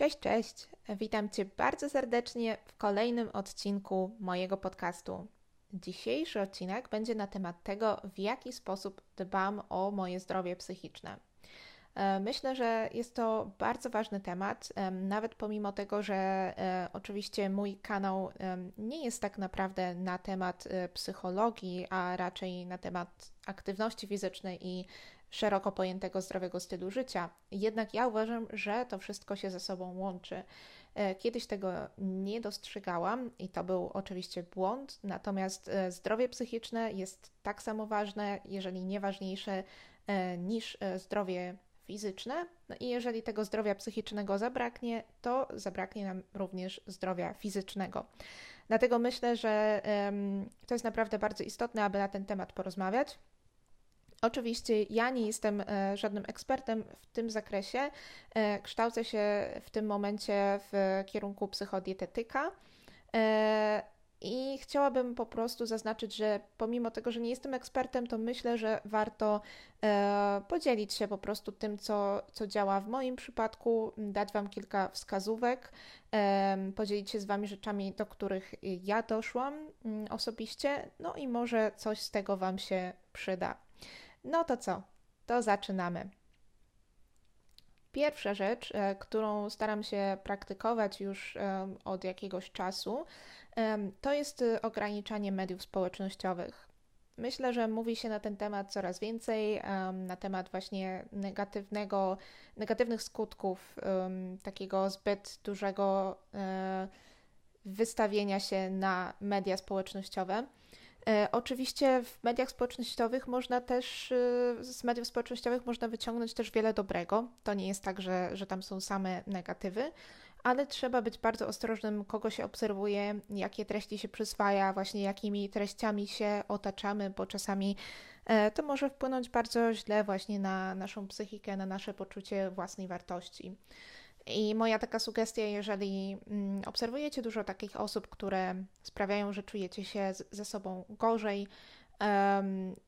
Cześć, cześć. Witam Cię bardzo serdecznie w kolejnym odcinku mojego podcastu. Dzisiejszy odcinek będzie na temat tego, w jaki sposób dbam o moje zdrowie psychiczne. E, myślę, że jest to bardzo ważny temat, nawet pomimo tego, że e, oczywiście mój kanał nie jest tak naprawdę na temat e, psychologii, a raczej na temat aktywności fizycznej i szeroko pojętego zdrowego stylu życia. Jednak ja uważam, że to wszystko się ze sobą łączy. E, kiedyś tego nie dostrzegałam i to był oczywiście błąd, natomiast e, zdrowie psychiczne jest tak samo ważne, jeżeli nie ważniejsze e, niż zdrowie fizyczne. No i jeżeli tego zdrowia psychicznego zabraknie, to zabraknie nam również zdrowia fizycznego. Dlatego myślę, że to jest naprawdę bardzo istotne, aby na ten temat porozmawiać. Oczywiście ja nie jestem e, żadnym ekspertem w tym zakresie. E, kształcę się w tym momencie w kierunku psychodietetyka. E, I chciałabym po prostu zaznaczyć, że pomimo tego, że nie jestem ekspertem, to myślę, że warto podzielić się po prostu tym, co, co działa w moim przypadku, dać Wam kilka wskazówek, podzielić się z Wami rzeczami, do których ja doszłam mm, osobiście, no i może coś z tego Wam się przyda. No to co? To zaczynamy. Pierwsza rzecz, e, którą staram się praktykować już od jakiegoś czasu, to jest e, ograniczanie mediów społecznościowych. Myślę, że mówi się na ten temat coraz więcej, na temat właśnie negatywnego, negatywnych skutków takiego zbyt dużego e, wystawienia się na media społecznościowe. E, oczywiście w mediach społecznościowych można też, e, z mediów społecznościowych można wyciągnąć też wiele dobrego. To nie jest tak, że, że tam są same negatywy, ale trzeba być bardzo ostrożnym, kogo się obserwuje, jakie treści się przyswaja, właśnie jakimi treściami się otaczamy, bo czasami e, to może wpłynąć bardzo źle właśnie na naszą psychikę, na nasze poczucie własnej wartości. I moja taka sugestia, jeżeli mm, obserwujecie dużo takich osób, które sprawiają, że czujecie się ze sobą gorzej,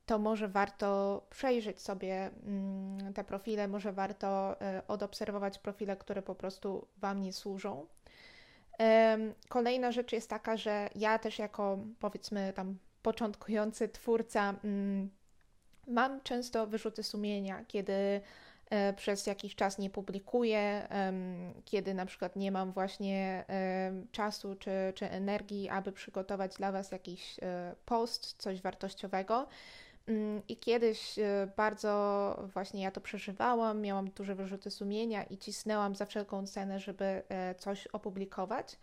to może warto przejrzeć sobie mm, te profile, może warto e, odobserwować profile, które po prostu Wam nie służą. Kolejna rzecz jest taka, że ja też jako powiedzmy tam początkujący twórca mm, mam często wyrzuty sumienia, kiedy przez jakiś czas nie publikuję, kiedy na przykład nie mam właśnie czasu czy, czy energii, aby przygotować dla Was jakiś e, post, coś wartościowego. Mm, I kiedyś e, bardzo właśnie ja to przeżywałam, miałam duże wyrzuty sumienia i cisnęłam za wszelką cenę, żeby coś opublikować.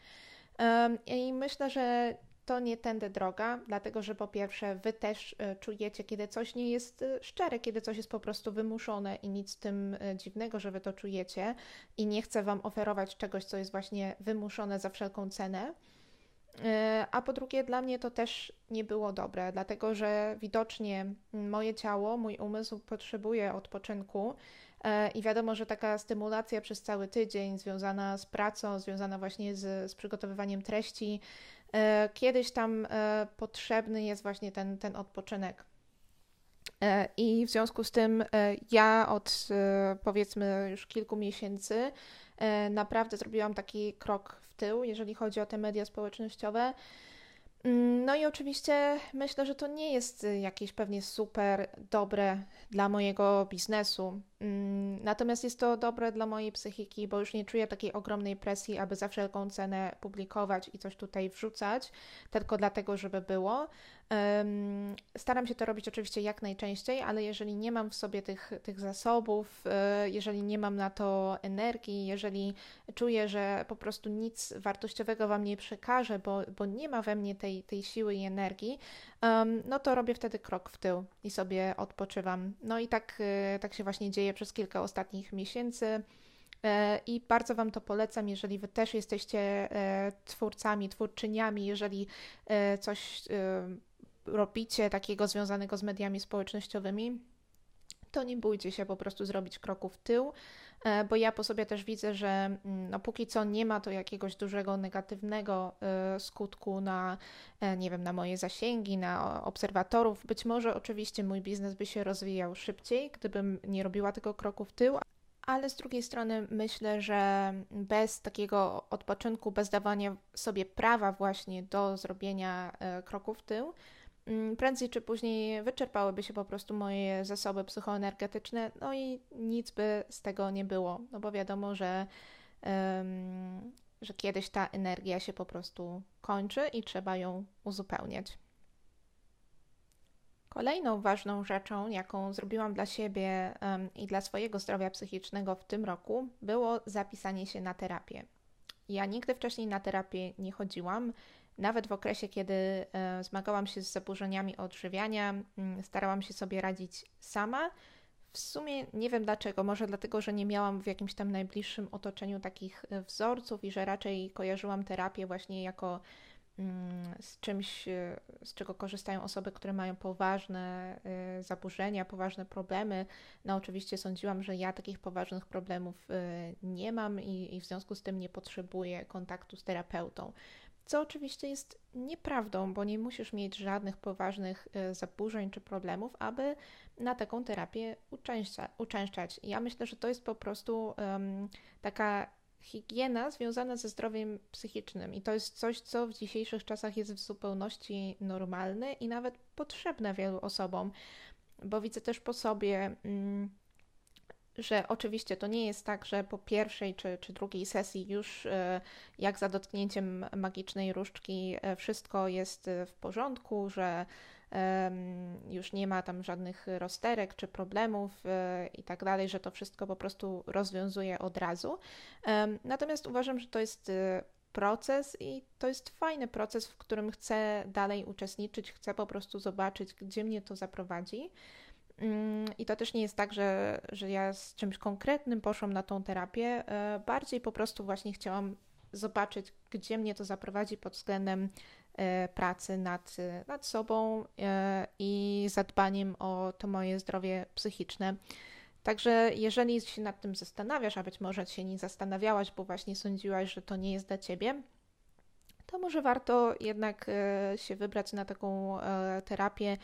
I myślę, że to nie tędy droga, dlatego że po pierwsze, wy też e, czujecie, kiedy coś nie jest e, szczere, kiedy coś jest po prostu wymuszone i nic z tym e, dziwnego, że wy to czujecie i nie chcę wam oferować czegoś, co jest właśnie wymuszone za wszelką cenę. A po drugie, dla mnie to też nie było dobre, dlatego że widocznie moje ciało, mój umysł potrzebuje odpoczynku. I wiadomo, że taka stymulacja przez cały tydzień, związana z pracą, związana właśnie z, z przygotowywaniem treści, kiedyś tam e, potrzebny jest właśnie ten, ten odpoczynek. E, I w związku z tym ja od powiedzmy już kilku miesięcy naprawdę zrobiłam taki krok w tył, jeżeli chodzi o te media społecznościowe. Mm, no i oczywiście myślę, że to nie jest jakieś pewnie super dobre dla mojego biznesu. Mm, natomiast jest to dobre dla mojej psychiki, bo już nie czuję takiej ogromnej presji, aby za wszelką cenę publikować i coś tutaj wrzucać, tylko dlatego, żeby było. Staram się to robić oczywiście jak najczęściej, ale jeżeli nie mam w sobie tych, tych zasobów, e, jeżeli nie mam na to energii, jeżeli czuję, że po prostu nic wartościowego Wam nie przekażę, bo, bo nie ma we mnie tej, tej siły i energii, no to robię wtedy krok w tył i sobie odpoczywam. No i tak, e, tak się właśnie dzieje przez kilka ostatnich miesięcy. E, I bardzo Wam to polecam, jeżeli Wy też jesteście twórcami, twórczyniami, jeżeli coś robicie takiego związanego z mediami społecznościowymi, to nie bójcie się po prostu zrobić kroku w tył, e, bo ja po sobie też widzę, że mm, no póki co nie ma to jakiegoś dużego negatywnego e, skutku na, e, nie wiem, na moje zasięgi, na obserwatorów. Być może oczywiście mój biznes by się rozwijał szybciej, gdybym nie robiła tego kroku w tył, ale z drugiej strony myślę, że bez takiego odpoczynku, bez dawania sobie prawa właśnie do zrobienia kroku w tył, prędzej czy później wyczerpałyby się po prostu moje zasoby psychoenergetyczne, no i nic by z tego nie było, no bo wiadomo, że, um, że kiedyś ta energia się po prostu kończy i trzeba ją uzupełniać. Kolejną ważną rzeczą, jaką zrobiłam dla siebie um, i dla swojego zdrowia psychicznego w tym roku, było zapisanie się na terapię. Ja nigdy wcześniej na terapię nie chodziłam. Nawet w okresie, kiedy e, zmagałam się z zaburzeniami odżywiania, mm, starałam się sobie radzić sama. W sumie nie wiem dlaczego, może dlatego, że nie miałam w jakimś tam najbliższym otoczeniu takich e, wzorców i że raczej kojarzyłam terapię właśnie jako Mm, z czymś, e, z czego korzystają osoby, które mają poważne zaburzenia, poważne problemy. No, oczywiście sądziłam, że ja takich poważnych problemów nie mam i, i w związku z tym nie potrzebuję kontaktu z terapeutą. Co oczywiście jest nieprawdą, bo nie musisz mieć żadnych poważnych zaburzeń czy problemów, aby na taką terapię uczęszcza, uczęszczać. Ja myślę, że to jest po prostu um, taka higiena związana ze zdrowiem psychicznym i to jest coś, co w dzisiejszych czasach jest w zupełności normalne i nawet potrzebne wielu osobom, bo widzę też po sobie, mm, że oczywiście to nie jest tak, że po pierwszej czy, czy drugiej sesji już e, jak za dotknięciem magicznej różdżki e, wszystko jest e, w porządku, że już nie ma tam żadnych rozterek czy problemów i tak dalej, że to wszystko po prostu rozwiązuje od razu. Natomiast uważam, że to jest proces i to jest fajny proces, w którym chcę dalej uczestniczyć, chcę po prostu zobaczyć, gdzie mnie to zaprowadzi. Mm, I to też nie jest tak, że, że ja z czymś konkretnym poszłam na tą terapię. E, bardziej po prostu właśnie chciałam zobaczyć, gdzie mnie to zaprowadzi pod względem E, pracy nad, nad sobą e, i zadbaniem o to moje zdrowie psychiczne. Także jeżeli się nad tym zastanawiasz, a być może się nie zastanawiałaś, bo właśnie sądziłaś, że to nie jest dla ciebie, to może warto jednak się wybrać na taką terapię.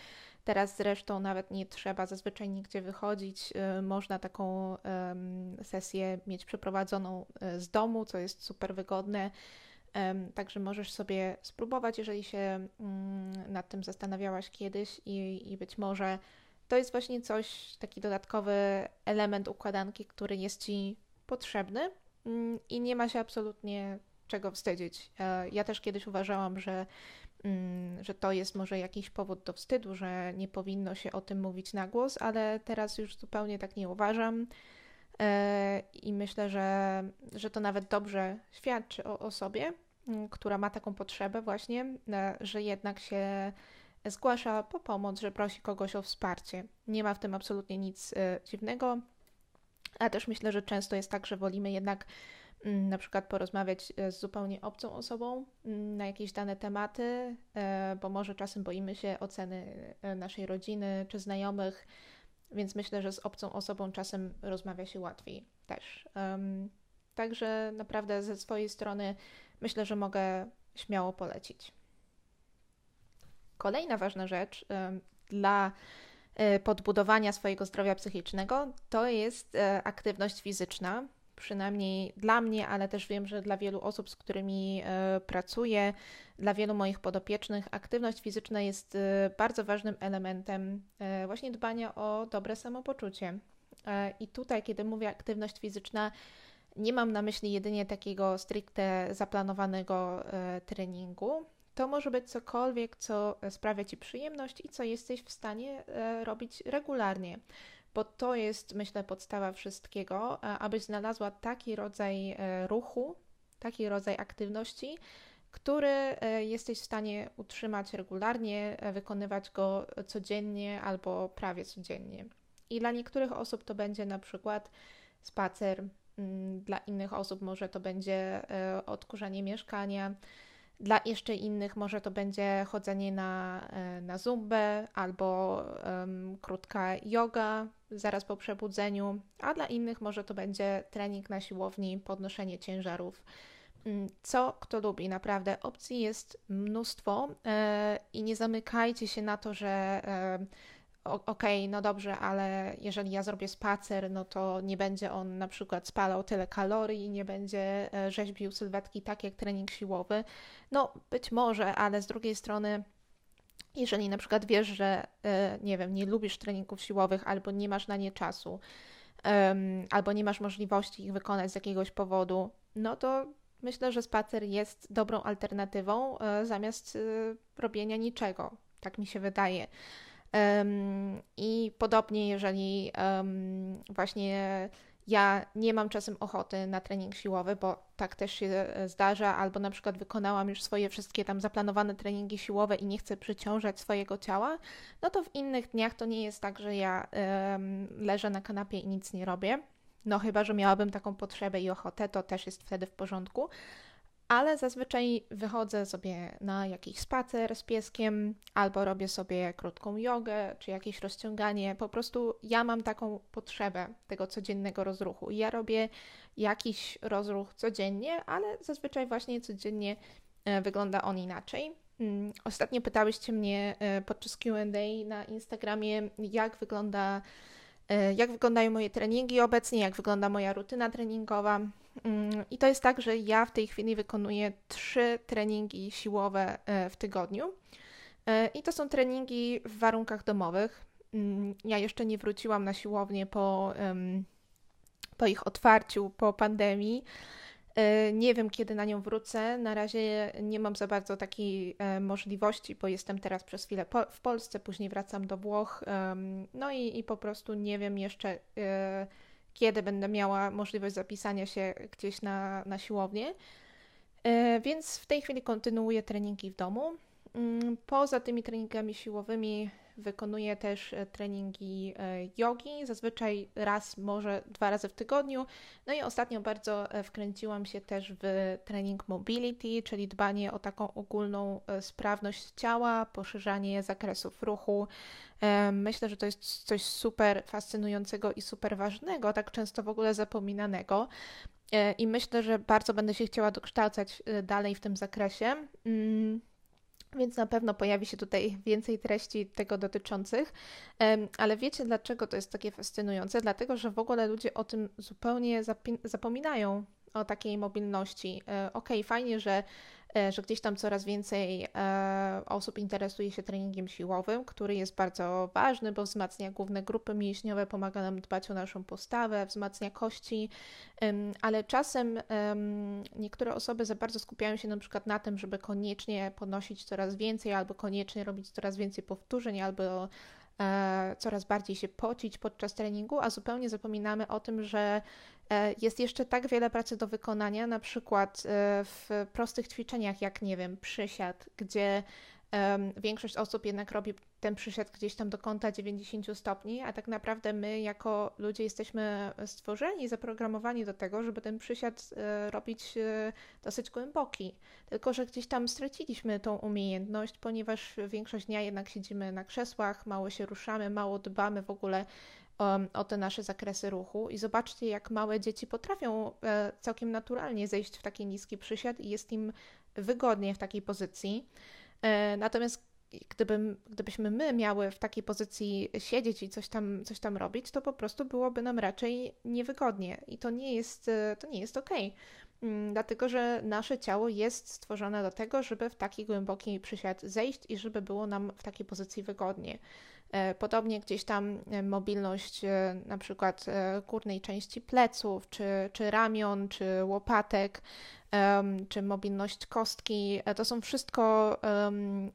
Teraz zresztą nawet nie trzeba zazwyczaj nigdzie wychodzić. Można taką sesję mieć przeprowadzoną z domu, co jest super wygodne. Także możesz sobie spróbować, jeżeli się mm, nad tym zastanawiałaś kiedyś i, i być może to jest właśnie coś, taki dodatkowy element układanki, który jest Ci potrzebny mm, i nie ma się absolutnie czego wstydzić. E, ja też kiedyś uważałam, że, że to jest może jakiś powód do wstydu, że nie powinno się o tym mówić na głos, ale teraz już zupełnie tak nie uważam. E, I myślę, że, że to nawet dobrze świadczy o, o sobie, Mm, która ma taką potrzebę właśnie, e, że jednak się zgłasza po pomoc, że prosi kogoś o wsparcie. Nie ma w tym absolutnie nic e, dziwnego, a też myślę, że często jest tak, że wolimy jednak mm, na przykład porozmawiać e, z zupełnie obcą osobą mm, na jakieś dane tematy, bo może czasem boimy się oceny naszej rodziny czy znajomych, więc myślę, że z obcą osobą czasem rozmawia się łatwiej też. Także naprawdę ze swojej strony myślę, że mogę śmiało polecić. Kolejna ważna rzecz dla e, podbudowania swojego zdrowia psychicznego to jest e, aktywność fizyczna. Przynajmniej dla mnie, ale też wiem, że dla wielu osób, z którymi e, pracuję, dla wielu moich podopiecznych, aktywność fizyczna jest bardzo ważnym elementem właśnie dbania o dobre samopoczucie. I tutaj, kiedy mówię aktywność fizyczna, nie mam na myśli jedynie takiego stricte zaplanowanego e, treningu. To może być cokolwiek, co sprawia Ci przyjemność i co jesteś w stanie e, robić regularnie, bo to jest, myślę, podstawa wszystkiego, abyś znalazła taki rodzaj e, ruchu, taki rodzaj aktywności, który jesteś w stanie utrzymać regularnie, wykonywać go codziennie albo prawie codziennie. I dla niektórych osób to będzie na przykład spacer Mm, dla innych osób może to będzie e, odkurzanie mieszkania, dla jeszcze innych może to będzie chodzenie na, e, na zumbę albo um, krótka yoga zaraz po przebudzeniu, a dla innych może to będzie trening na siłowni, podnoszenie ciężarów. Mm, co kto lubi, naprawdę. Opcji jest mnóstwo e, i nie zamykajcie się na to, że okej, okay, no dobrze, ale jeżeli ja zrobię spacer, no to nie będzie on na przykład spalał tyle kalorii, nie będzie e, rzeźbił sylwetki tak jak trening siłowy. No być może, ale z drugiej strony jeżeli na przykład wiesz, że e, nie wiem, nie lubisz treningów siłowych albo nie masz na nie czasu, albo nie masz możliwości ich wykonać z jakiegoś powodu, no to myślę, że spacer jest dobrą alternatywą e, zamiast robienia niczego. Tak mi się wydaje. I podobnie, jeżeli właśnie ja nie mam czasem ochoty na trening siłowy, bo tak też się e, zdarza, albo na przykład wykonałam już swoje wszystkie tam zaplanowane treningi siłowe i nie chcę przyciążać swojego ciała, no to w innych dniach to nie jest tak, że ja leżę na kanapie i nic nie robię. No chyba, że miałabym taką potrzebę i ochotę, to też jest wtedy w porządku ale zazwyczaj wychodzę sobie na jakiś spacer z pieskiem, albo robię sobie krótką jogę, czy jakieś rozciąganie. Po prostu ja mam taką potrzebę tego codziennego rozruchu. Ja robię jakiś rozruch codziennie, ale zazwyczaj właśnie codziennie e, wygląda on inaczej. Mm, ostatnio pytałyście mnie e, podczas QA na Instagramie, jak wygląda jak wyglądają moje treningi obecnie, jak wygląda moja rutyna treningowa. Mm, I to jest tak, że ja w tej chwili wykonuję trzy treningi siłowe e, w tygodniu. E, I to są treningi w warunkach domowych. Mm, ja jeszcze nie wróciłam na siłownię po, po ich otwarciu, po pandemii. E, nie wiem, kiedy na nią wrócę. Na razie nie mam za bardzo takiej możliwości, bo jestem teraz przez chwilę w Polsce, później wracam do Włoch. No i, i po prostu nie wiem jeszcze kiedy będę miała możliwość zapisania się gdzieś na, na siłownię. E, więc w tej chwili kontynuuję treningi w domu. Mm, poza tymi treningami siłowymi wykonuję też e, treningi e, jogi, zazwyczaj raz, może dwa razy w tygodniu. No i ostatnio bardzo wkręciłam się też w trening mobility, czyli dbanie o taką ogólną sprawność ciała, poszerzanie zakresów ruchu, Myślę, że to jest coś super fascynującego i super ważnego, tak często w ogóle zapominanego. E, I myślę, że bardzo będę się chciała dokształcać e, dalej w tym zakresie. Więc na pewno pojawi się tutaj więcej treści tego dotyczących. Ale wiecie, dlaczego to jest takie fascynujące? Dlatego, że w ogóle ludzie o tym zupełnie zapominają, o takiej mobilności. E, okej, okay, fajnie, że że gdzieś tam coraz więcej e, osób interesuje się treningiem siłowym, który jest bardzo ważny, bo wzmacnia główne grupy mięśniowe, pomaga nam dbać o naszą postawę, wzmacnia kości, ale czasem niektóre osoby za bardzo skupiają się na przykład na tym, żeby koniecznie podnosić coraz więcej, albo koniecznie robić coraz więcej powtórzeń, albo e, coraz bardziej się pocić podczas treningu, a zupełnie zapominamy o tym, że E, jest jeszcze tak wiele pracy do wykonania, na przykład e, w prostych ćwiczeniach, jak nie wiem, przysiad, gdzie większość osób jednak robi ten przysiad gdzieś tam do kąta 90 stopni, a tak naprawdę my jako ludzie jesteśmy stworzeni, zaprogramowani do tego, żeby ten przysiad e, robić dosyć głęboki. Tylko, że gdzieś tam straciliśmy tą umiejętność, ponieważ większość dnia jednak siedzimy na krzesłach, mało się ruszamy, mało dbamy w ogóle o te nasze zakresy ruchu i zobaczcie, jak małe dzieci potrafią e, całkiem naturalnie zejść w taki niski przysiad i jest im wygodnie w takiej pozycji. E, natomiast gdybym, gdybyśmy my miały w takiej pozycji siedzieć i coś tam, coś tam robić, to po prostu byłoby nam raczej niewygodnie i to nie jest, e, to nie jest okej. Okay. Mm, dlatego, że nasze ciało jest stworzone do tego, żeby w taki głęboki przysiad zejść i żeby było nam w takiej pozycji wygodnie. E, podobnie gdzieś tam e, mobilność e, na przykład górnej części pleców, czy, czy ramion, czy łopatek, czy mobilność kostki. To są wszystko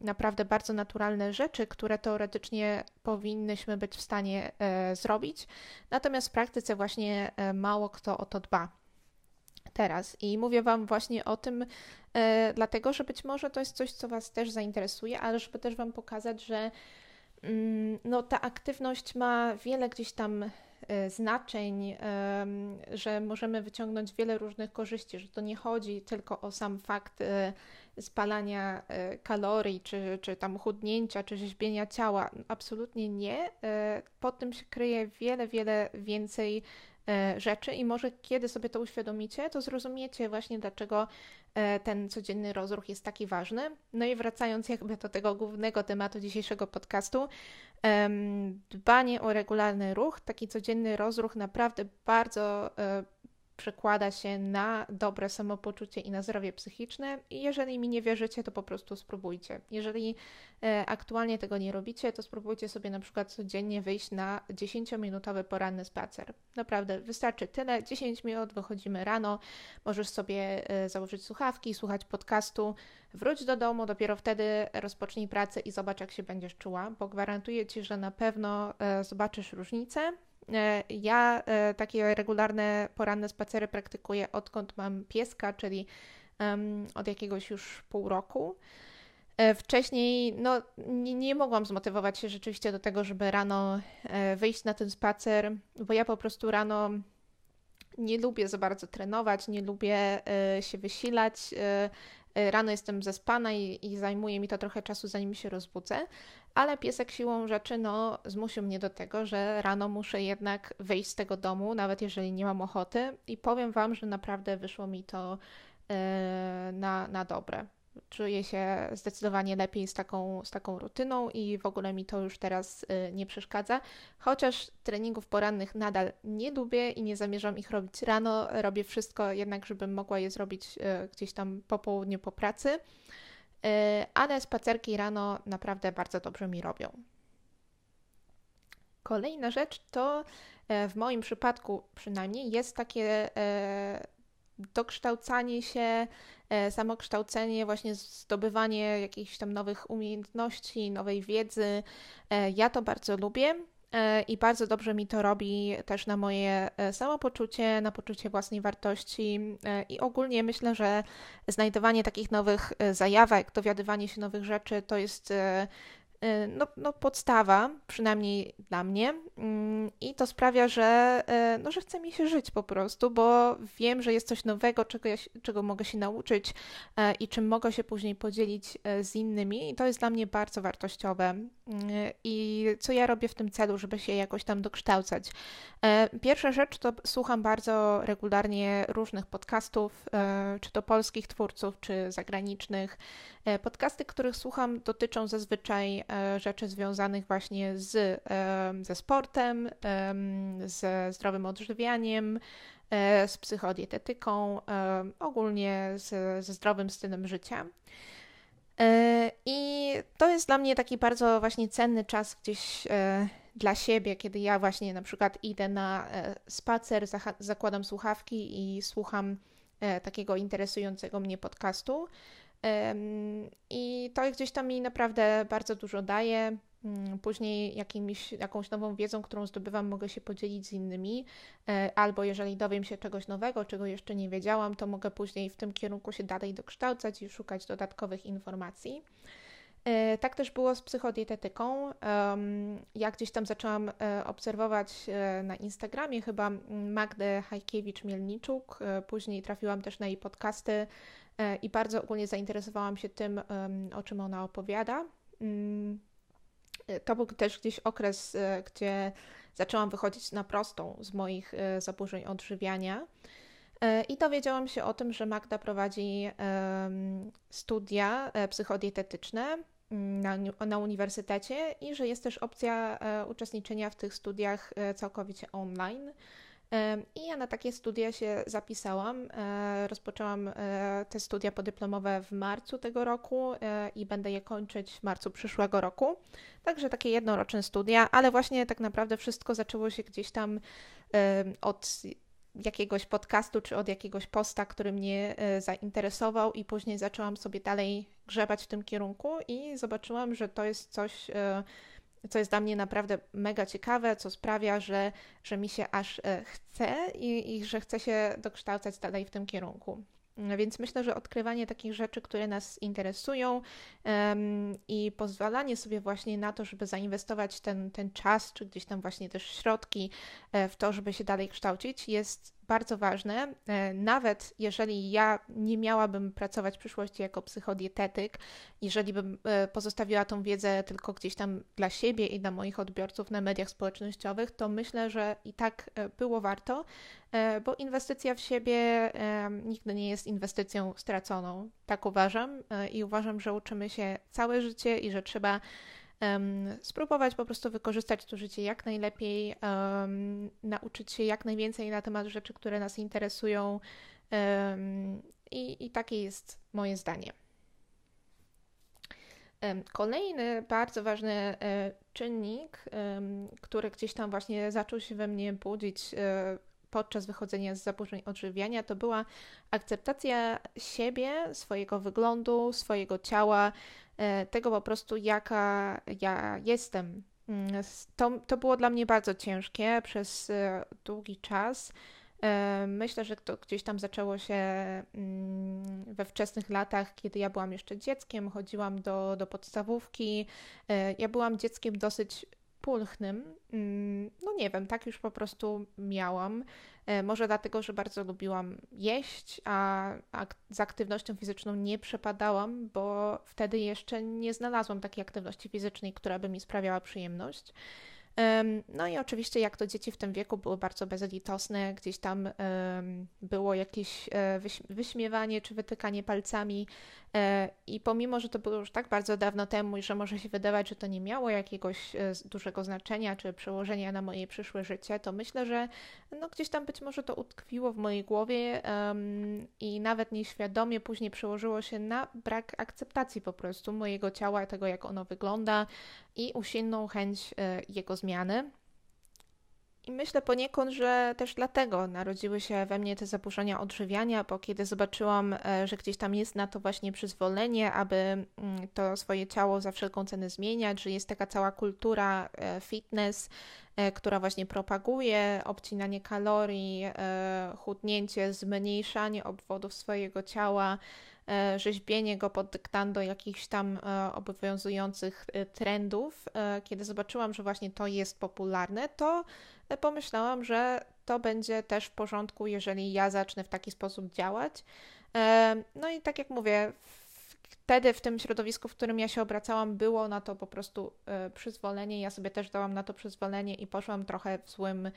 naprawdę bardzo naturalne rzeczy, które teoretycznie powinnyśmy być w stanie zrobić. Natomiast w praktyce właśnie mało kto o to dba teraz. I mówię Wam właśnie o tym, dlatego że być może to jest coś, co Was też zainteresuje, ale żeby też Wam pokazać, że no, ta aktywność ma wiele gdzieś tam e, znaczeń, że możemy wyciągnąć wiele różnych korzyści, że to nie chodzi tylko o sam fakt e, spalania e, kalorii, czy, czy tam chudnięcia, czy rzeźbienia ciała. Absolutnie nie. Pod tym się kryje wiele, wiele więcej rzeczy i może kiedy sobie to uświadomicie, to zrozumiecie właśnie dlaczego e, ten codzienny rozruch jest taki ważny. No i wracając jakby do tego głównego tematu dzisiejszego podcastu, dbanie o regularny ruch, taki codzienny rozruch naprawdę bardzo e, przekłada się na dobre samopoczucie i na zdrowie psychiczne. I jeżeli mi nie wierzycie, to po prostu spróbujcie. Jeżeli e, aktualnie tego nie robicie, to spróbujcie sobie na przykład codziennie wyjść na 10-minutowy poranny spacer. Naprawdę wystarczy tyle. 10 minut wychodzimy rano, możesz sobie e, założyć słuchawki, słuchać podcastu, wróć do domu, dopiero wtedy rozpocznij pracę i zobacz, jak się będziesz czuła, bo gwarantuję ci, że na pewno e, zobaczysz różnicę ja e, takie regularne poranne spacery praktykuję odkąd mam pieska, czyli od jakiegoś już pół roku. E, wcześniej no, nie, nie, mogłam zmotywować się rzeczywiście do tego, żeby rano wyjść na ten spacer, bo ja po prostu rano nie lubię za bardzo trenować, nie lubię się wysilać. Rano jestem zespana i, i zajmuje mi to trochę czasu, zanim się rozbudzę ale piesek siłą rzeczy no, zmusił mnie do tego, że rano muszę jednak wyjść z tego domu, nawet jeżeli nie mam ochoty. I powiem Wam, że naprawdę wyszło mi to yy, na, na dobre. Czuję się zdecydowanie lepiej z taką, z taką rutyną i w ogóle mi to już teraz yy, nie przeszkadza. Chociaż treningów porannych nadal nie lubię i nie zamierzam ich robić rano, robię wszystko jednak, żebym mogła je zrobić yy, gdzieś tam po południu po pracy. E, ale spacerki rano naprawdę bardzo dobrze mi robią. Kolejna rzecz to e, w moim przypadku przynajmniej jest takie e, dokształcanie się, samokształcenie, właśnie zdobywanie jakichś tam nowych umiejętności, nowej wiedzy. Ja to bardzo lubię. E, i bardzo dobrze mi to robi też na moje e, samopoczucie, na poczucie własnej wartości. E, i ogólnie myślę, że znajdowanie takich nowych zajawek, dowiadywanie się nowych rzeczy to jest no, no podstawa, przynajmniej dla mnie. Mm, I to sprawia, że, y, no, że chce mi się żyć po prostu, bo wiem, że jest coś nowego, czego, ja, czego mogę się nauczyć y, i czym mogę się później podzielić z innymi. I to jest dla mnie bardzo wartościowe. I co ja robię w tym celu, żeby się jakoś tam dokształcać? Pierwsza rzecz to słucham bardzo regularnie różnych podcastów, czy to polskich twórców, czy zagranicznych. Podcasty, których słucham, dotyczą zazwyczaj E, rzeczy związanych właśnie z, ze sportem, ze zdrowym odżywianiem, e, z psychodietetyką, ogólnie z, ze zdrowym stylem życia. E, I to jest dla mnie taki bardzo właśnie cenny czas gdzieś dla siebie, kiedy ja właśnie na przykład idę na spacer, zakładam słuchawki i słucham takiego interesującego mnie podcastu. I to gdzieś tam mi naprawdę bardzo dużo daje. Mm, później jakimś, jakąś nową wiedzą, którą zdobywam, mogę się podzielić z innymi, e, albo jeżeli dowiem się czegoś nowego, czego jeszcze nie wiedziałam, to mogę później w tym kierunku się dalej dokształcać i szukać dodatkowych informacji. E, tak też było z psychodietetyką. Ja gdzieś tam zaczęłam e, obserwować na Instagramie chyba Magdę Hajkiewicz-Mielniczuk, później trafiłam też na jej podcasty i bardzo ogólnie zainteresowałam się tym, o czym ona opowiada. Mm, e, to był też gdzieś okres, e, gdzie zaczęłam wychodzić na prostą z moich zaburzeń odżywiania. I dowiedziałam się o tym, że Magda prowadzi studia psychodietetyczne mm, na, na uniwersytecie i że jest też opcja uczestniczenia w tych studiach całkowicie online. I ja na takie studia się zapisałam. E, rozpoczęłam e, te studia podyplomowe w marcu tego roku e, i będę je kończyć w marcu przyszłego roku. Także takie jednoroczne studia, ale właśnie tak naprawdę wszystko zaczęło się gdzieś tam od jakiegoś podcastu czy od jakiegoś posta, który mnie zainteresował, i później zaczęłam sobie dalej grzebać w tym kierunku i zobaczyłam, że to jest coś co jest dla mnie naprawdę mega ciekawe, co sprawia, że, że mi się aż e, chce i, i że chcę się dokształcać dalej w tym kierunku. Więc myślę, że odkrywanie takich rzeczy, które nas interesują um, i pozwalanie sobie właśnie na to, żeby zainwestować ten, ten czas, czy gdzieś tam właśnie też środki e, w to, żeby się dalej kształcić, jest bardzo ważne. E, nawet jeżeli ja nie miałabym pracować w przyszłości jako psychodietetyk, jeżeli bym e, pozostawiła tą wiedzę tylko gdzieś tam dla siebie i dla moich odbiorców na mediach społecznościowych, to myślę, że i tak było warto, bo inwestycja w siebie nigdy nie jest inwestycją straconą. Tak uważam i uważam, że uczymy się całe życie i że trzeba spróbować po prostu wykorzystać to życie jak najlepiej, nauczyć się jak najwięcej na temat rzeczy, które nas interesują. I, I takie jest moje zdanie. Kolejny bardzo ważny e, czynnik, który gdzieś tam właśnie zaczął się we mnie budzić e, podczas wychodzenia z zaburzeń odżywiania, to była akceptacja siebie, swojego wyglądu, swojego ciała, E, tego po prostu, jaka ja jestem. Mm, to, to było dla mnie bardzo ciężkie przez e, długi czas. E, myślę, że to gdzieś tam zaczęło się mm, we wczesnych latach, kiedy ja byłam jeszcze dzieckiem, chodziłam do, do podstawówki. Ja byłam dzieckiem dosyć pulchnym. Mm, no nie wiem, tak już po prostu miałam. E, może dlatego, że bardzo lubiłam jeść, a, z aktywnością fizyczną nie przepadałam, bo wtedy jeszcze nie znalazłam takiej aktywności fizycznej, która by mi sprawiała przyjemność. No i oczywiście, jak to dzieci w tym wieku były bardzo bezlitosne, gdzieś tam było jakieś e, wyśmiewanie czy wytykanie palcami, i pomimo, że to było już tak bardzo dawno temu i że może się wydawać, że to nie miało jakiegoś e, dużego znaczenia czy przełożenia na moje przyszłe życie, to myślę, że no gdzieś tam być może to utkwiło w mojej głowie i nawet nieświadomie później przełożyło się na brak akceptacji po prostu mojego ciała, tego jak ono wygląda i usilną chęć jego zmiany. I myślę poniekąd, że też dlatego narodziły się we mnie te zaburzenia odżywiania, bo kiedy zobaczyłam, e, że gdzieś tam jest na to właśnie przyzwolenie, aby mm, to swoje ciało za wszelką cenę zmieniać, że jest taka cała kultura e, fitness, e, która właśnie propaguje obcinanie kalorii, chudnięcie, zmniejszanie obwodów swojego ciała, rzeźbienie go pod dyktando jakichś tam obowiązujących trendów. Kiedy zobaczyłam, że właśnie to jest popularne, to pomyślałam, że to będzie też w porządku, jeżeli ja zacznę w taki sposób działać. No i tak jak mówię, wtedy w tym środowisku, w którym ja się obracałam, było na to po prostu e, przyzwolenie. Ja sobie też dałam na to przyzwolenie i poszłam trochę w złym, e,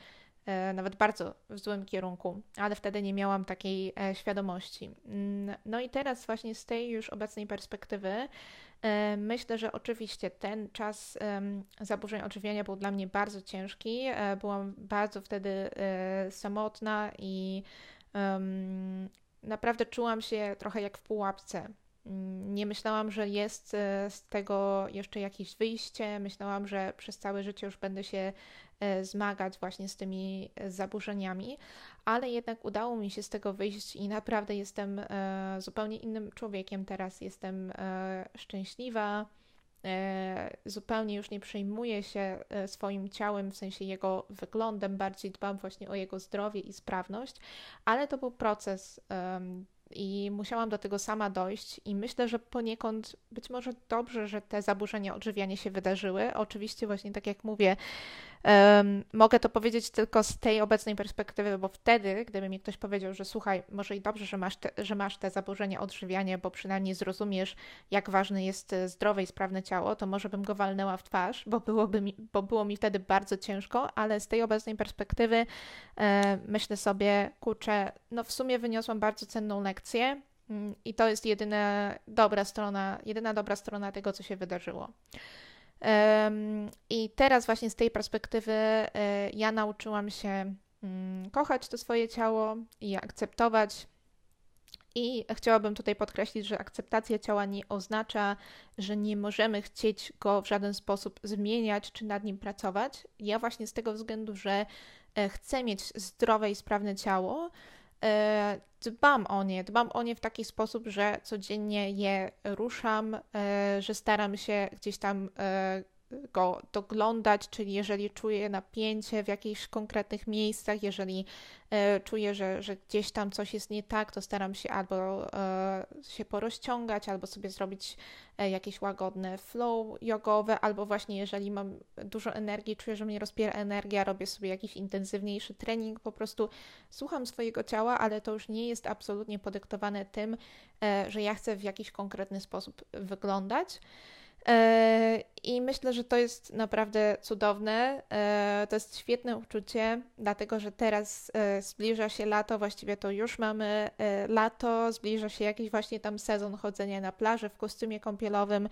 nawet bardzo w złym kierunku, ale wtedy nie miałam takiej e, świadomości. Mm, no i teraz, właśnie z tej już obecnej perspektywy, E, myślę, że oczywiście ten czas zaburzeń odżywiania był dla mnie bardzo ciężki. E, byłam bardzo wtedy e, samotna i naprawdę czułam się trochę jak w pułapce. Mm, nie myślałam, że jest z tego jeszcze jakieś wyjście. Myślałam, że przez całe życie już będę się E, zmagać właśnie z tymi e, zaburzeniami, ale jednak udało mi się z tego wyjść i naprawdę jestem e, zupełnie innym człowiekiem teraz. Jestem szczęśliwa, zupełnie już nie przejmuję się swoim ciałem, w sensie jego wyglądem, bardziej dbam właśnie o jego zdrowie i sprawność, ale to był proces i musiałam do tego sama dojść i myślę, że poniekąd być może dobrze, że te zaburzenia odżywiania się wydarzyły. Oczywiście właśnie tak jak mówię, mogę to powiedzieć tylko z tej obecnej perspektywy, bo wtedy, gdyby mi ktoś powiedział, że słuchaj, może i dobrze, że masz te, że masz te zaburzenia odżywiania, bo przynajmniej zrozumiesz, jak ważne jest e, zdrowe i sprawne ciało, to może bym go walnęła w twarz, bo, byłoby mi, bo było mi wtedy bardzo ciężko, ale z tej obecnej perspektywy e, myślę sobie, kurczę, no w sumie wyniosłam bardzo cenną lekcję, mm, i to jest jedyna dobra strona, jedyna dobra strona tego, co się wydarzyło. I teraz właśnie z tej perspektywy e, ja nauczyłam się mm, kochać to swoje ciało i akceptować. I chciałabym tutaj podkreślić, że akceptacja ciała nie oznacza, że nie możemy chcieć go w żaden sposób zmieniać czy nad nim pracować. Ja właśnie z tego względu, że e, chcę mieć zdrowe i sprawne ciało, dbam o nie. Dbam o nie w taki sposób, że codziennie je ruszam, e, że staram się gdzieś tam e, go doglądać, czyli jeżeli czuję napięcie w jakichś konkretnych miejscach, jeżeli e, czuję, że, że gdzieś tam coś jest nie tak, to staram się albo e, się porozciągać, albo sobie zrobić e, jakieś łagodne flow jogowe, albo właśnie jeżeli mam dużo energii, czuję, że mnie rozpiera energia, robię sobie jakiś intensywniejszy trening, po prostu słucham swojego ciała, ale to już nie jest absolutnie podyktowane tym, że ja chcę w jakiś konkretny sposób wyglądać. E, I myślę, że to jest naprawdę cudowne. E, to jest świetne uczucie, dlatego że teraz e, zbliża się lato, właściwie to już mamy lato, zbliża się jakiś właśnie tam sezon chodzenia na plaży w kostiumie kąpielowym.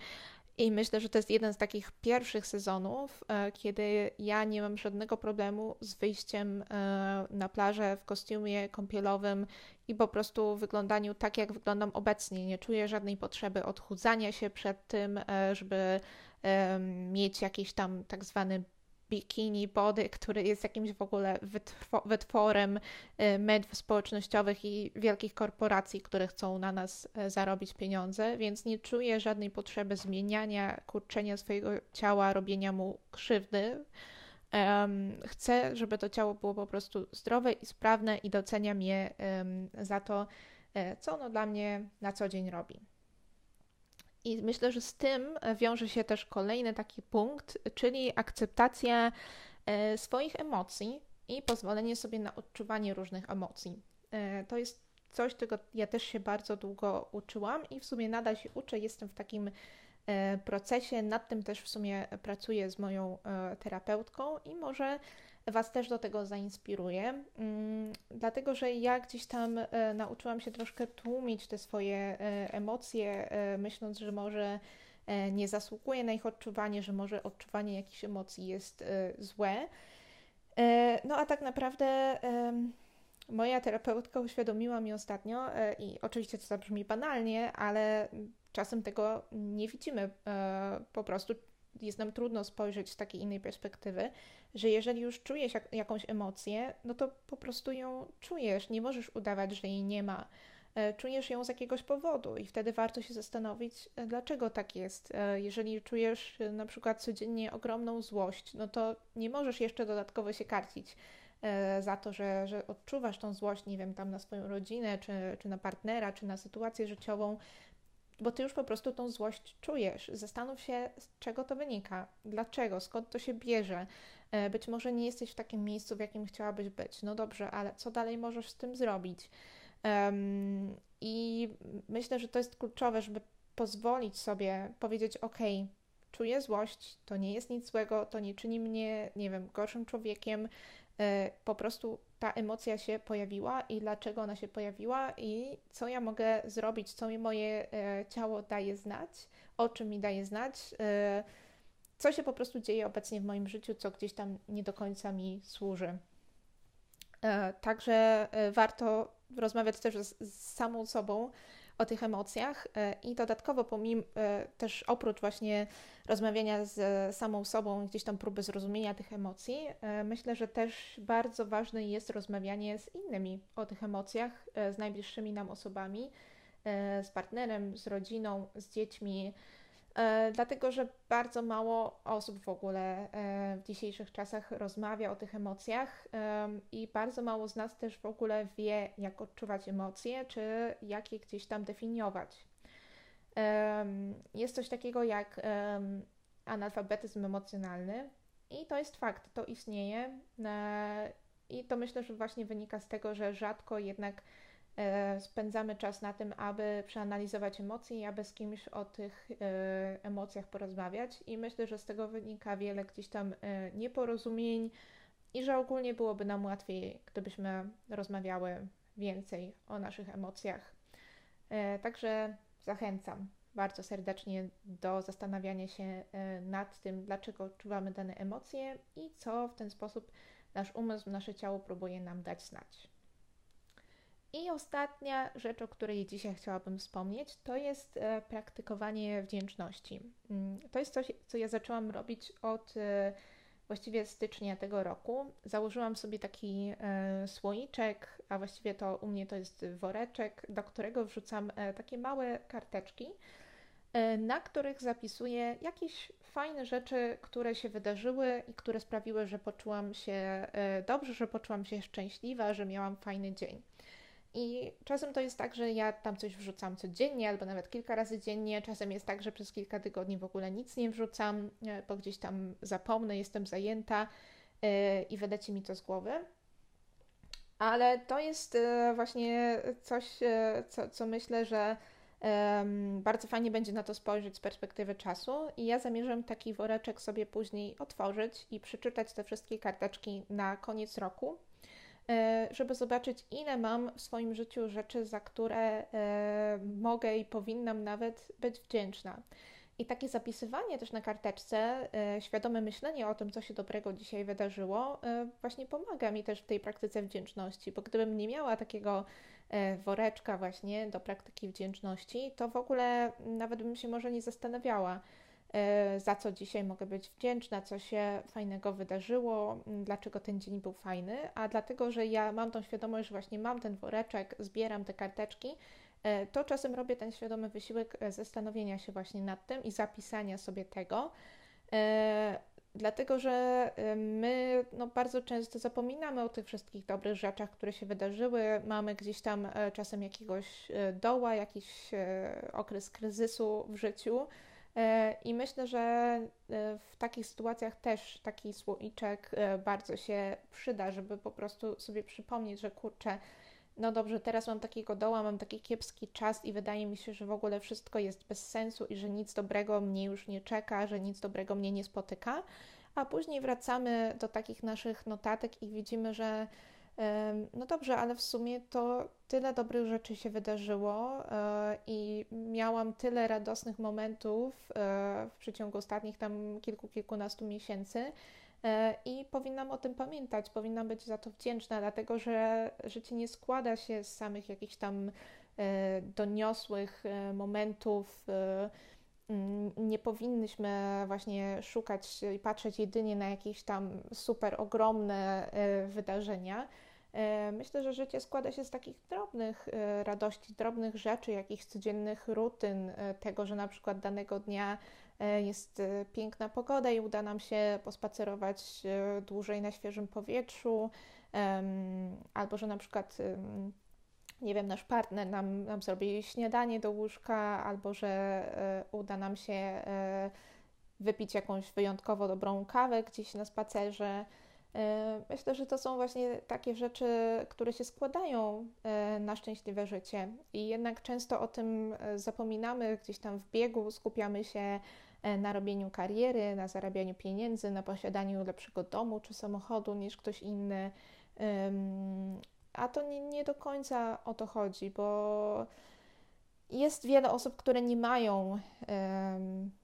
I myślę, że to jest jeden z takich pierwszych sezonów, kiedy ja nie mam żadnego problemu z wyjściem na plażę w kostiumie kąpielowym i po prostu wyglądaniu tak, jak wyglądam obecnie. Nie czuję żadnej potrzeby odchudzania się przed tym, e, żeby mieć jakiś tam tak zwany bikini body, który jest jakimś w ogóle wytworem e, mediów społecznościowych i wielkich korporacji, które chcą na nas e, zarobić pieniądze, więc nie czuję żadnej potrzeby zmieniania, kurczenia swojego ciała, robienia mu krzywdy Um, chcę, żeby to ciało było po prostu zdrowe i sprawne i doceniam je um, za to, e, co ono dla mnie na co dzień robi. I myślę, że z tym wiąże się też kolejny taki punkt, czyli akceptacja e, swoich emocji i pozwolenie sobie na odczuwanie różnych emocji. E, to jest coś, czego ja też się bardzo długo uczyłam i w sumie nadal się uczę. Jestem w takim E, procesie. Nad tym też w sumie pracuję z moją terapeutką i może Was też do tego zainspiruje, mm, dlatego że ja gdzieś tam e, nauczyłam się troszkę tłumić te swoje emocje, myśląc, że może nie zasługuję na ich odczuwanie, że może odczuwanie jakichś emocji jest złe. No a tak naprawdę moja terapeutka uświadomiła mi ostatnio, i oczywiście to zabrzmi banalnie, ale czasem tego nie widzimy. E, po prostu jest nam trudno spojrzeć z takiej innej perspektywy, że jeżeli już czujesz jakąś emocję, no to po prostu ją czujesz, nie możesz udawać, że jej nie ma. E, czujesz ją z jakiegoś powodu i wtedy warto się zastanowić, e, dlaczego tak jest. Jeżeli czujesz na przykład codziennie ogromną złość, no to nie możesz jeszcze dodatkowo się karcić za to, że, że odczuwasz tą złość, nie wiem, tam na swoją rodzinę, czy, czy na partnera, czy na sytuację życiową, bo ty już po prostu tą złość czujesz. Zastanów się, z czego to wynika, dlaczego, skąd to się bierze. E, być może nie jesteś w takim miejscu, w jakim chciałabyś być. No dobrze, ale co dalej możesz z tym zrobić? Um, I myślę, że to jest kluczowe, żeby pozwolić sobie powiedzieć: OK, czuję złość, to nie jest nic złego, to nie czyni mnie, nie wiem, gorszym człowiekiem. E, po prostu ta emocja się pojawiła i dlaczego ona się pojawiła i co ja mogę zrobić, co mi moje e, ciało daje znać, o czym mi daje znać, e, co się po prostu dzieje obecnie w moim życiu, co gdzieś tam nie do końca mi służy. Także warto rozmawiać też z, z samą sobą o tych emocjach i dodatkowo pomimo też oprócz właśnie rozmawiania z samą sobą, gdzieś tam próby zrozumienia tych emocji, e, myślę, że też bardzo ważne jest rozmawianie z innymi o tych emocjach, e, z najbliższymi nam osobami, e, z partnerem, z rodziną, z dziećmi. Dlatego, że bardzo mało osób w ogóle w dzisiejszych czasach rozmawia o tych emocjach i bardzo mało z nas też w ogóle wie, jak odczuwać emocje, czy jak je gdzieś tam definiować. Jest coś takiego jak analfabetyzm emocjonalny i to jest fakt, to istnieje. E, I to myślę, że właśnie wynika z tego, że rzadko jednak e, spędzamy czas na tym, aby przeanalizować emocje i aby z kimś o tych e, emocjach porozmawiać. I myślę, że z tego wynika wiele gdzieś tam nieporozumień i że ogólnie byłoby nam łatwiej, gdybyśmy rozmawiały więcej o naszych emocjach. Także Zachęcam bardzo serdecznie do zastanawiania się e, nad tym, dlaczego odczuwamy dane emocje i co w ten sposób nasz umysł, nasze ciało próbuje nam dać znać. I ostatnia rzecz, o której dzisiaj chciałabym wspomnieć, to jest e, praktykowanie wdzięczności. Mm, to jest coś, co ja zaczęłam robić od e, właściwie stycznia tego roku. Założyłam sobie taki e, słoiczek, a właściwie to u mnie to jest woreczek, do którego wrzucam takie małe karteczki. na których zapisuję jakieś fajne rzeczy, które się wydarzyły i które sprawiły, że poczułam się dobrze, że poczułam się szczęśliwa, że miałam fajny dzień. I czasem to jest tak, że ja tam coś wrzucam codziennie albo nawet kilka razy dziennie. Czasem jest tak, że przez kilka tygodni w ogóle nic nie wrzucam, e, bo gdzieś tam zapomnę, jestem zajęta yy, i wyleci mi to z głowy. Ale to jest yy, właśnie coś, co, co myślę, że bardzo fajnie będzie na to spojrzeć z perspektywy czasu. I ja zamierzam taki woreczek sobie później otworzyć i przeczytać te wszystkie karteczki na koniec roku E, żeby zobaczyć, ile mam w swoim życiu rzeczy, za które e, mogę i powinnam nawet być wdzięczna. I takie zapisywanie też na karteczce, e, świadome myślenie o tym, co się dobrego dzisiaj wydarzyło, właśnie pomaga mi też w tej praktyce wdzięczności, bo gdybym nie miała takiego woreczka właśnie do praktyki wdzięczności, to w ogóle nawet bym się może nie zastanawiała, E, za co dzisiaj mogę być wdzięczna, co się fajnego wydarzyło, dlaczego ten dzień był fajny, a dlatego, że ja mam tą świadomość, że właśnie mam ten woreczek, zbieram te karteczki, e, to czasem robię ten świadomy wysiłek e, zastanowienia się właśnie nad tym i zapisania sobie tego. Dlatego, że my no, bardzo często zapominamy o tych wszystkich dobrych rzeczach, które się wydarzyły. Mamy gdzieś tam czasem jakiegoś doła, jakiś okres kryzysu w życiu. E, I myślę, że e, w takich sytuacjach też taki słoiczek e, bardzo się przyda, żeby po prostu sobie przypomnieć, że kurczę, no dobrze, teraz mam takiego doła, mam taki kiepski czas i wydaje mi się, że w ogóle wszystko jest bez sensu i że nic dobrego mnie już nie czeka, że nic dobrego mnie nie spotyka. A później wracamy do takich naszych notatek i widzimy, że no dobrze, ale w sumie to tyle dobrych rzeczy się wydarzyło e, i miałam tyle radosnych momentów e, w przeciągu ostatnich tam kilku, kilkunastu miesięcy. E, I powinnam o tym pamiętać, powinnam być za to wdzięczna, dlatego że życie nie składa się z samych jakichś tam doniosłych momentów. Nie powinnyśmy właśnie szukać i patrzeć jedynie na jakieś tam super ogromne wydarzenia myślę, że życie składa się z takich drobnych e, radości, drobnych rzeczy, jakichś codziennych rutyn, e, tego, że na przykład danego dnia jest piękna pogoda i uda nam się pospacerować dłużej na świeżym powietrzu, albo że na przykład nie wiem, nasz partner nam, nam zrobi śniadanie do łóżka, albo że uda nam się wypić jakąś wyjątkowo dobrą kawę gdzieś na spacerze. E, myślę, że to są właśnie takie rzeczy, które się składają e, na szczęśliwe życie i jednak często o tym e, zapominamy gdzieś tam w biegu, skupiamy się na robieniu kariery, na zarabianiu pieniędzy, na posiadaniu lepszego domu czy samochodu niż ktoś inny. A to nie, nie do końca o to chodzi, bo jest wiele osób, które nie mają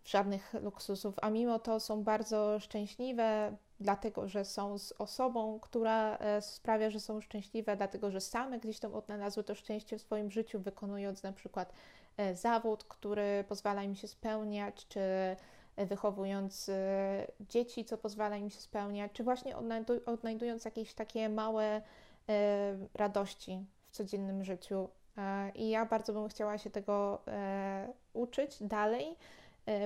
żadnych luksusów, a mimo to są bardzo szczęśliwe, dlatego że są z osobą, która e, sprawia, że są szczęśliwe, dlatego że same gdzieś tam odnalazły to szczęście w swoim życiu, wykonując na przykład e, zawód, który pozwala im się spełniać, czy wychowując e, dzieci, co pozwala im się spełniać, czy właśnie odnajdując jakieś takie małe radości w codziennym życiu. I ja bardzo bym chciała się tego uczyć dalej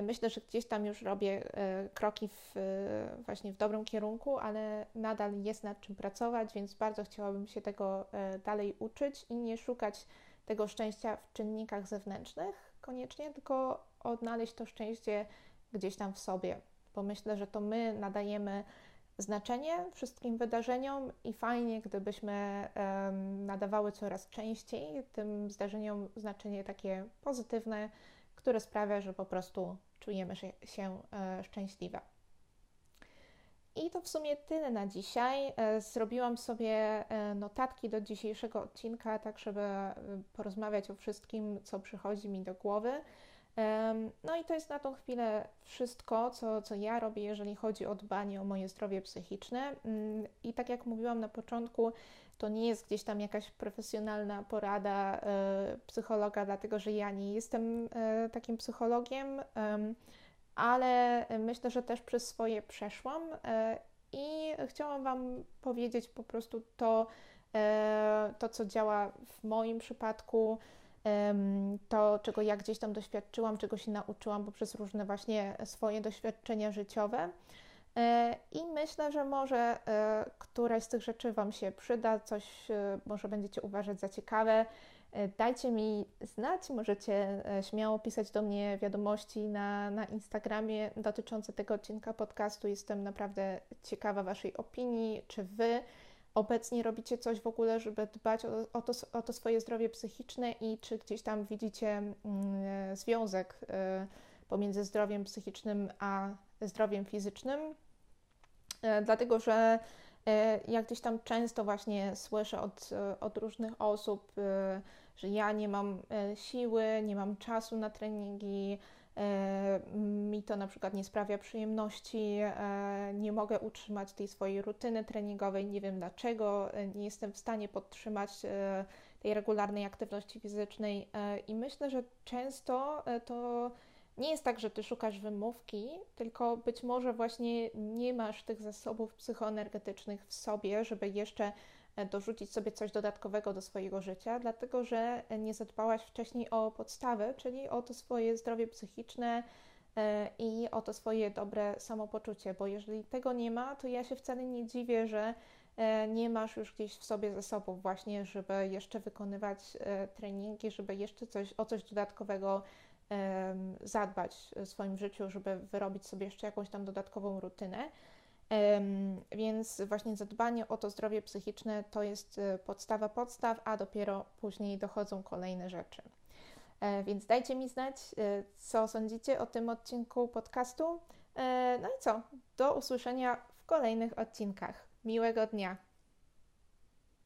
myślę, że gdzieś tam już robię e, kroki w, e, właśnie w dobrym kierunku, ale nadal jest nad czym pracować, więc bardzo chciałabym się tego dalej uczyć i nie szukać tego szczęścia w czynnikach zewnętrznych koniecznie, tylko odnaleźć to szczęście gdzieś tam w sobie, bo myślę, że to my nadajemy znaczenie wszystkim wydarzeniom i fajnie, gdybyśmy nadawały coraz częściej tym zdarzeniom znaczenie takie pozytywne, które sprawia, że po prostu czujemy się e, szczęśliwe. I to w sumie tyle na dzisiaj. E, zrobiłam sobie e, notatki do dzisiejszego odcinka, tak żeby porozmawiać o wszystkim, co przychodzi mi do głowy. No i to jest na tą chwilę wszystko, co, co ja robię, jeżeli chodzi o dbanie o moje zdrowie psychiczne. Mm, I tak jak mówiłam na początku, to nie jest gdzieś tam jakaś profesjonalna porada e, psychologa, dlatego że ja nie jestem e, takim psychologiem, ale myślę, że też przez swoje przeszłam e, i chciałam Wam powiedzieć po prostu to, to co działa w moim przypadku to, czego ja gdzieś tam doświadczyłam, czego się nauczyłam poprzez różne właśnie swoje doświadczenia życiowe. E, I myślę, że może e, któraś z tych rzeczy Wam się przyda, coś e, może będziecie uważać za ciekawe. Dajcie mi znać, możecie śmiało pisać do mnie wiadomości na, na Instagramie dotyczące tego odcinka podcastu. Jestem naprawdę ciekawa Waszej opinii. Czy Wy obecnie robicie coś w ogóle, żeby dbać o, o, to, o to swoje zdrowie psychiczne i czy gdzieś tam widzicie mm, związek pomiędzy zdrowiem psychicznym a zdrowiem fizycznym? E, dlatego że jak gdzieś tam często właśnie słyszę od, od różnych osób, że ja nie mam siły, nie mam czasu na treningi, mi to na przykład nie sprawia przyjemności, nie mogę utrzymać tej swojej rutyny treningowej, nie wiem dlaczego, nie jestem w stanie podtrzymać tej regularnej aktywności fizycznej i myślę, że często to nie jest tak, że ty szukasz wymówki, tylko być może właśnie nie masz tych zasobów psychoenergetycznych w sobie, żeby jeszcze e, dorzucić sobie coś dodatkowego do swojego życia, dlatego że nie zadbałaś wcześniej o podstawę, czyli o to swoje zdrowie psychiczne e, i o to swoje dobre samopoczucie, bo jeżeli tego nie ma, to ja się wcale nie dziwię, że e, nie masz już gdzieś w sobie zasobów właśnie, żeby jeszcze wykonywać treningi, żeby jeszcze coś, o coś dodatkowego zadbać w swoim życiu, żeby wyrobić sobie jeszcze jakąś tam dodatkową rutynę. Więc właśnie zadbanie o to zdrowie psychiczne to jest e, podstawa podstaw, a dopiero później dochodzą kolejne rzeczy. E, więc dajcie mi znać, e, co sądzicie o tym odcinku podcastu. No i co? Do usłyszenia w kolejnych odcinkach. Miłego dnia.